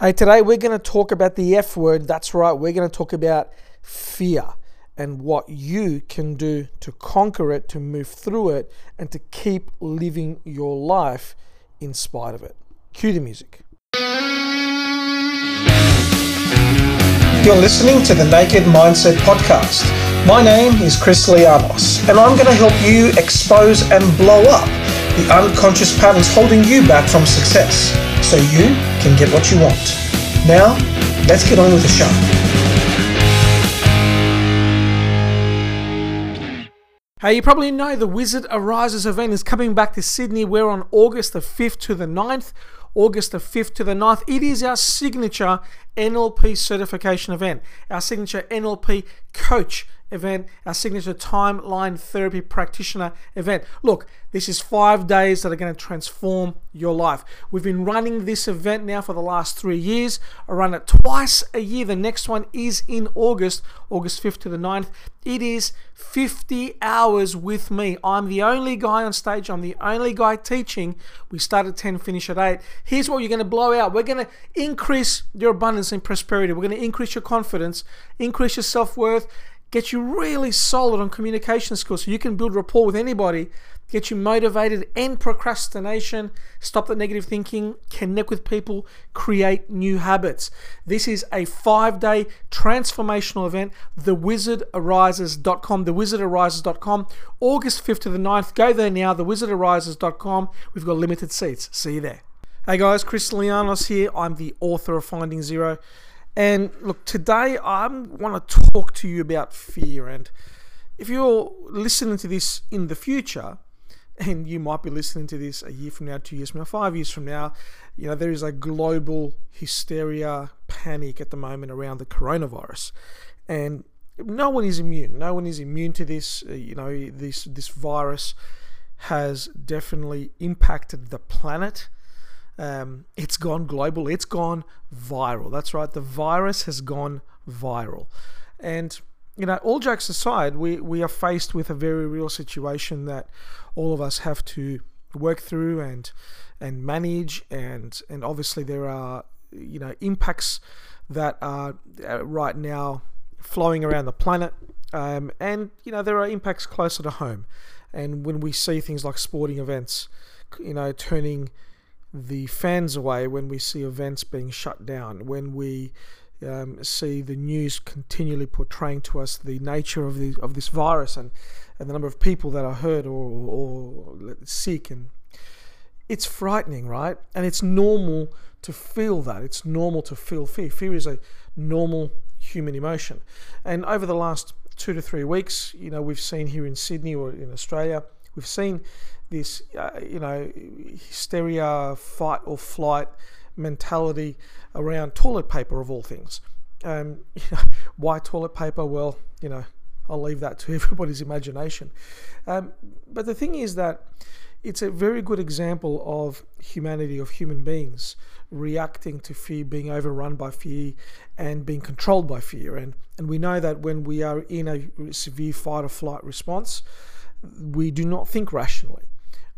Hey, today we're going to talk about the F word. That's right, we're going to talk about fear and what you can do to conquer it, to move through it, and to keep living your life in spite of it. Cue the music. You're listening to the Naked Mindset Podcast. My name is Chris Lianos, and I'm going to help you expose and blow up the unconscious patterns holding you back from success so you can get what you want. Now, let's get on with the show. Hey, you probably know the Wizard Arises event is coming back to Sydney. We're on August the 5th to the 9th. August the 5th to the 9th. It is our signature NLP certification event, our signature NLP coach event, our signature timeline therapy practitioner event. Look, this is five days that are going to transform your life. We've been running this event now for the last three years. I run it twice a year. The next one is in August, August 5th to the 9th. It is 50 hours with me. I'm the only guy on stage, I'm the only guy teaching. We start at 10, finish at 8. Here's what you're going to blow out. We're going to increase your abundance and prosperity. We're going to increase your confidence, increase your self worth get you really solid on communication skills so you can build rapport with anybody, get you motivated, end procrastination, stop the negative thinking, connect with people, create new habits. This is a five day transformational event, thewizardarises.com, thewizardarises.com, August 5th to the 9th. Go there now, thewizardarises.com. We've got limited seats. See you there. Hey guys, Chris Lianos here. I'm the author of Finding Zero. And look, today I want to talk to you about fear. And if you're listening to this in the future, and you might be listening to this a year from now, two years from now, five years from now, you know, there is a global hysteria, panic at the moment around the coronavirus. And no one is immune. No one is immune to this. Uh, you know, this this virus has definitely impacted the planet um, it's gone global, it's gone viral. That's right, the virus has gone viral. And, you know, all jokes aside, we, we are faced with a very real situation that all of us have to work through and and manage. And and obviously there are you know impacts that are uh, right now flowing around the planet. Um, and you know there are impacts closer to home. And when we see things like sporting events you know turning the fans away when we see events being shut down, when we um, see the news continually portraying to us the nature of the of this virus and, and the number of people that are hurt or, or sick and it's frightening, right? And it's normal to feel that. It's normal to feel fear. Fear is a normal human emotion. And over the last two to three weeks, you know, we've seen here in Sydney or in Australia, we've seen this, uh, you know, hysteria, fight or flight mentality around toilet paper of all things. Um, you know, why toilet paper? Well, you know, I'll leave that to everybody's imagination. Um, but the thing is that it's a very good example of humanity, of human beings reacting to fear, being overrun by fear, and being controlled by fear. And, and we know that when we are in a severe fight or flight response, we do not think rationally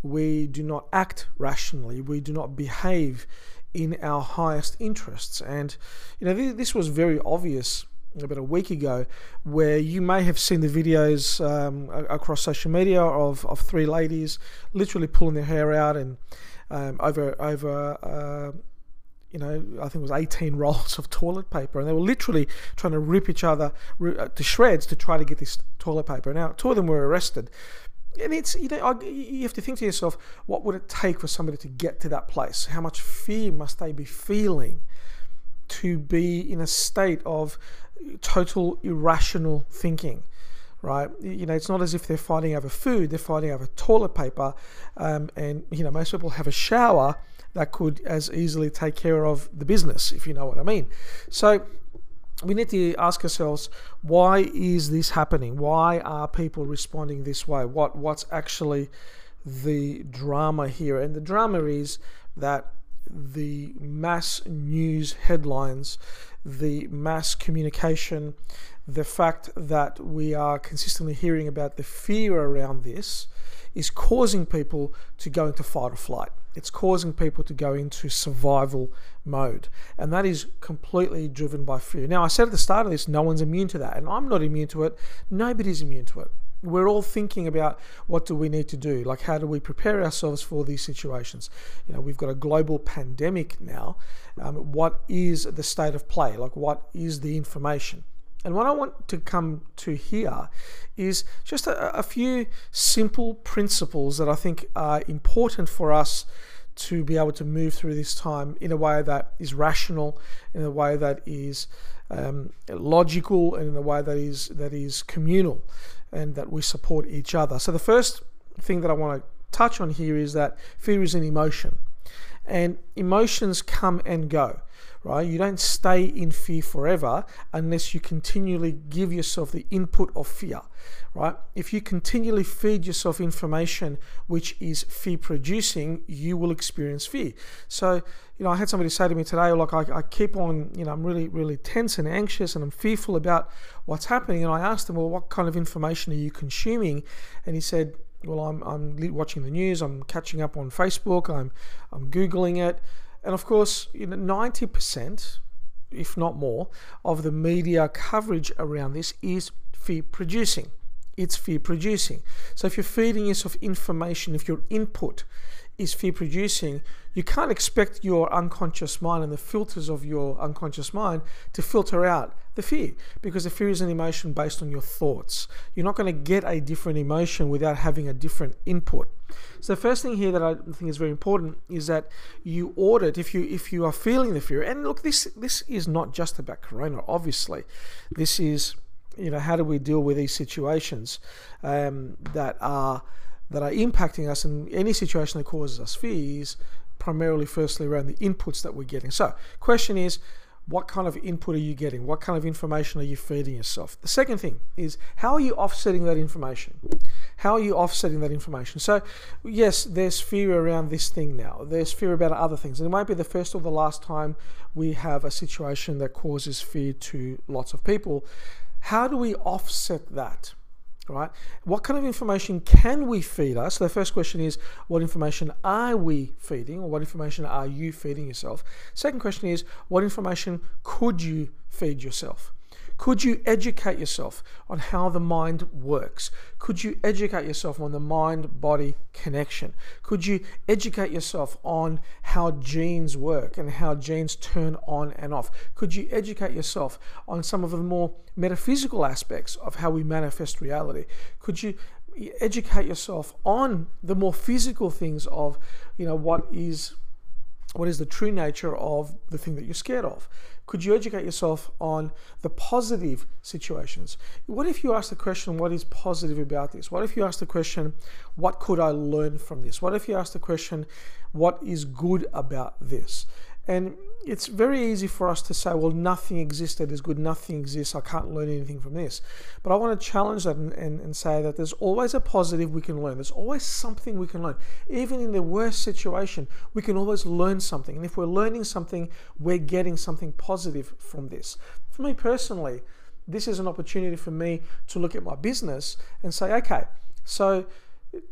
we do not act rationally, we do not behave in our highest interests. And, you know, this was very obvious about a week ago, where you may have seen the videos um, across social media of, of three ladies literally pulling their hair out and um, over over. Uh, you know, I think it was 18 rolls of toilet paper, and they were literally trying to rip each other uh, to shreds to try to get this toilet paper. Now, two of them were arrested, and it's you know you have to think to yourself what would it take for somebody to get to that place? How much fear must they be feeling to be in a state of total irrational thinking right? You know it's not as if they're fighting over food they're fighting over toilet paper um, and you know most people have a shower that could as easily take care of the business if you know what i mean. So we need to ask ourselves why is this happening? Why are people responding this way? What what's actually the drama here? And the drama is that the mass news headlines the mass communication the fact that we are consistently hearing about the fear around this is causing people to go into fight or flight it's causing people to go into survival mode. And that is completely driven by fear. Now, I said at the start of this, no one's immune to that. And I'm not immune to it. Nobody's immune to it. We're all thinking about what do we need to do? Like, how do we prepare ourselves for these situations? You know, we've got a global pandemic now. Um, what is the state of play? Like, what is the information? And what I want to come to here is just a, a, few simple principles that I think are important for us to be able to move through this time in a way that is rational, in a way that is um, logical, and in a way that is that is communal, and that we support each other. So the first thing that I want to touch on here is that fear is an emotion, and emotions come and go right? You don't stay in fear forever unless you continually give yourself the input of fear, right? If you continually feed yourself information which is fear producing, you will experience fear. So, you know, I had somebody say to me today, like, I, I keep on, you know, I'm really, really tense and anxious and I'm fearful about what's happening. And I asked him, well, what kind of information are you consuming? And he said, well, I'm, I'm watching the news, I'm catching up on Facebook, I'm, I'm Googling it. And of course, you know, 90%, if not more, of the media coverage around this is fear producing. It's fear producing. So if you're feeding yourself information, if your input is fear producing, you can't expect your unconscious mind and the filters of your unconscious mind to filter out the fear because the fear is an emotion based on your thoughts. You're not going to get a different emotion without having a different input. So the first thing here that I think is very important is that you audit if you if you are feeling the fear. And look, this this is not just about corona. Obviously, this is you know how do we deal with these situations um, that are that are impacting us in any situation that causes us fears, primarily firstly around the inputs that we're getting. So, question is, what kind of input are you getting? What kind of information are you feeding yourself? The second thing is, how are you offsetting that information? How are you offsetting that information? So, yes, there's fear around this thing now. There's fear about other things. And it might be the first or the last time we have a situation that causes fear to lots of people. How do we offset that? Right? What kind of information can we feed us? So the first question is, what information are we feeding, or what information are you feeding yourself? Second question is, what information could you feed yourself? Could you educate yourself on how the mind works? Could you educate yourself on the mind body connection? Could you educate yourself on how genes work and how genes turn on and off? Could you educate yourself on some of the more metaphysical aspects of how we manifest reality? Could you educate yourself on the more physical things of, you know, what is what is the true nature of the thing that you're scared of? Could you educate yourself on the positive situations? What if you ask the question, what is positive about this? What if you ask the question, what could I learn from this? What if you ask the question, what is good about this? And it's very easy for us to say, well, nothing exists that is good, nothing exists, I can't learn anything from this. But I want to challenge that and, and, and, say that there's always a positive we can learn. There's always something we can learn. Even in the worst situation, we can always learn something. And if we're learning something, we're getting something positive from this. For me personally, this is an opportunity for me to look at my business and say, okay, so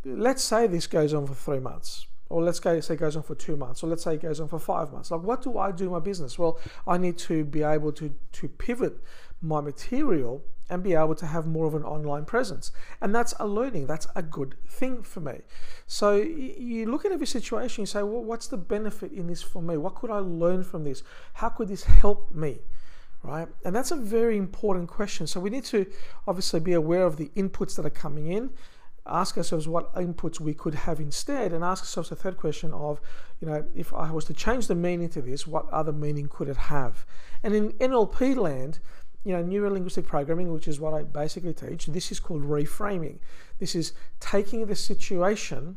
let's say this goes on for three months or let's say it goes on for two months, or let's say it goes on for five months. Like, what do I do in my business? Well, I need to be able to to pivot my material and be able to have more of an online presence, and that's a learning. That's a good thing for me. So you look at every situation, you say, well, what's the benefit in this for me? What could I learn from this? How could this help me? Right? And that's a very important question. So we need to obviously be aware of the inputs that are coming in ask ourselves what inputs we could have instead and ask ourselves a third question of you know if i was to change the meaning to this what other meaning could it have? And in nlp land you know neuro-linguistic programming which is what i basically teach this is called reframing. This is taking the situation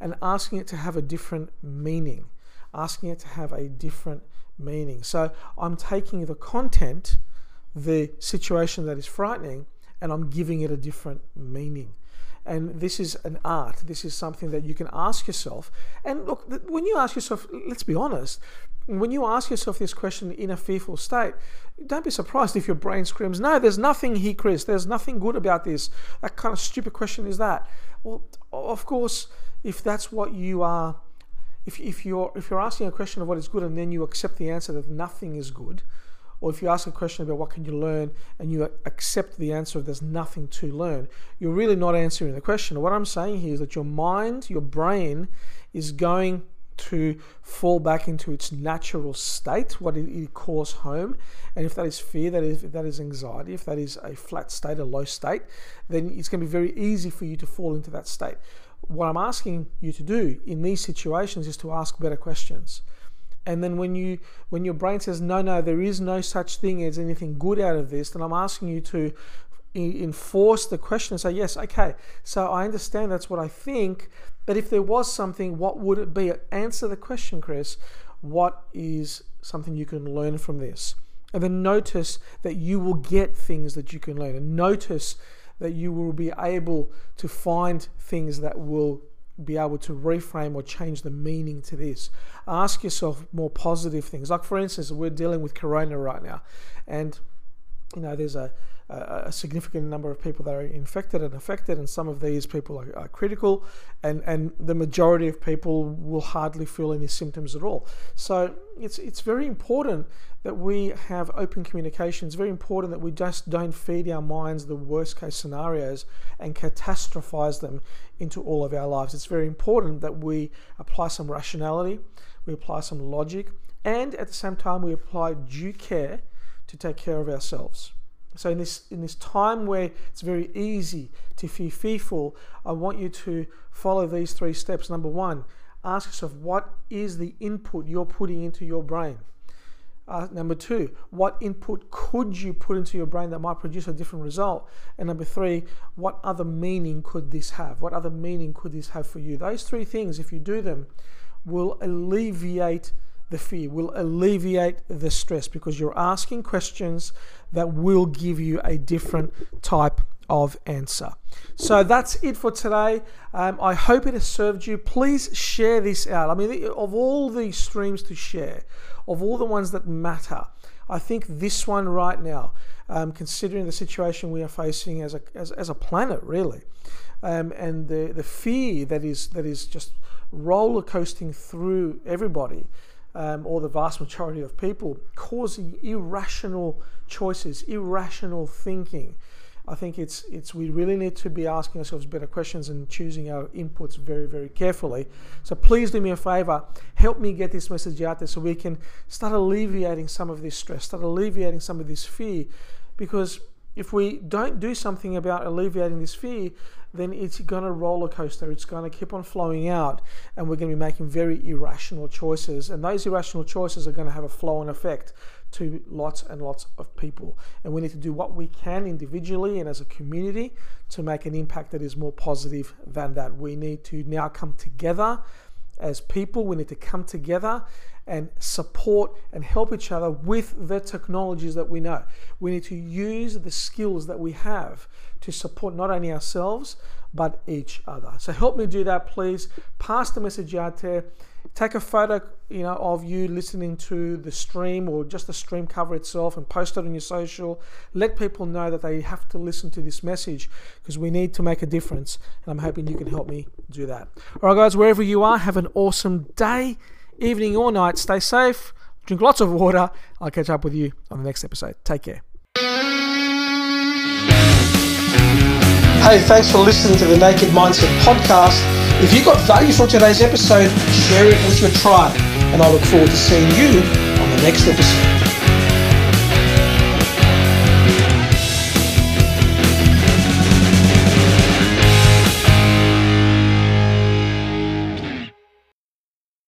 and asking it to have a different meaning asking it to have a different meaning. So i'm taking the content the situation that is frightening and i'm giving it a different meaning and this is an art. This is something that you can ask yourself. And look, when you ask yourself, let's be honest, when you ask yourself this question in a fearful state, don't be surprised if your brain screams, No, there's nothing here, Chris. There's nothing good about this. That kind of stupid question is that. Well, of course, if that's what you are if, if you're if you're asking a question of what is good and then you accept the answer that nothing is good, or if you ask a question about what can you learn and you accept the answer of there's nothing to learn, you're really not answering the question. What I'm saying here is that your mind, your brain, is going to fall back into its natural state, what it, calls home. And if that is fear, that is, if that is anxiety, if that is a flat state, a low state, then it's going to be very easy for you to fall into that state. What I'm asking you to do in these situations is to ask better questions and then when you when your brain says no no there is no such thing as anything good out of this then i'm asking you to enforce the question and say yes okay so i understand that's what i think but if there was something what would it be? Answer the question chris what is something you can learn from this? And then notice that you will get things that you can learn and notice that you will be able to find things that will be able to reframe or change the meaning to this. Ask yourself more positive things. Like, for instance, we're dealing with Corona right now, and you know, there's a significant number of people that are infected and affected, and some of these people are, are, critical, and, and the majority of people will hardly feel any symptoms at all. So it's it's very important that we have open communication. It's very important that we just don't feed our minds the worst case scenarios and catastrophize them into all of our lives. It's very important that we apply some rationality, we apply some logic, and at the same time we apply due care to take care of ourselves. So in this in this time where it's very easy to feel fearful, I want you to follow these three steps. Number one, ask yourself what is the input you're putting into your brain. Uh, number two, what input could you put into your brain that might produce a different result? And number three, what other meaning could this have? What other meaning could this have for you? Those three things, if you do them, will alleviate the fear, will alleviate the stress because you're asking questions that will give you a different type of answer. So that's it for today. Um, I hope it has served you. Please share this out. I mean, of all the streams to share, of all the ones that matter, I think this one right now, um, considering the situation we are facing as a, as, as a planet, really, um, and the, the fear that is, that is just roller coasting through everybody um, or the vast majority of people, causing irrational choices, irrational thinking. I think it's it's we really need to be asking ourselves better questions and choosing our inputs very very carefully. So please do me a favor, help me get this message out there so we can start alleviating some of this stress, start alleviating some of this fear, because if we don't do something about alleviating this fear, then it's going to roller coaster. It's going to keep on flowing out, and we're going to be making very irrational choices. And those irrational choices are going to have a flow and effect to lots and lots of people. And we need to do what we can individually and as a community to make an impact that is more positive than that. We need to now come together as people. We need to come together and support and help each other with the technologies that we know. We need to use the skills that we have to support not only ourselves but each other. So help me do that, please. Pass the message out there. Take a photo, you know, of you listening to the stream or just the stream cover itself and post it on your social. Let people know that they have to listen to this message because we need to make a difference. And I'm hoping you can help me do that. All right, guys, wherever you are, have an awesome day evening or night. Stay safe, drink lots of water. I'll catch up with you on the next episode. Take care. Hey, thanks for listening to the Naked Mindset podcast. If you got value from today's episode, share it with your tribe. And I look forward to seeing you on the next episode.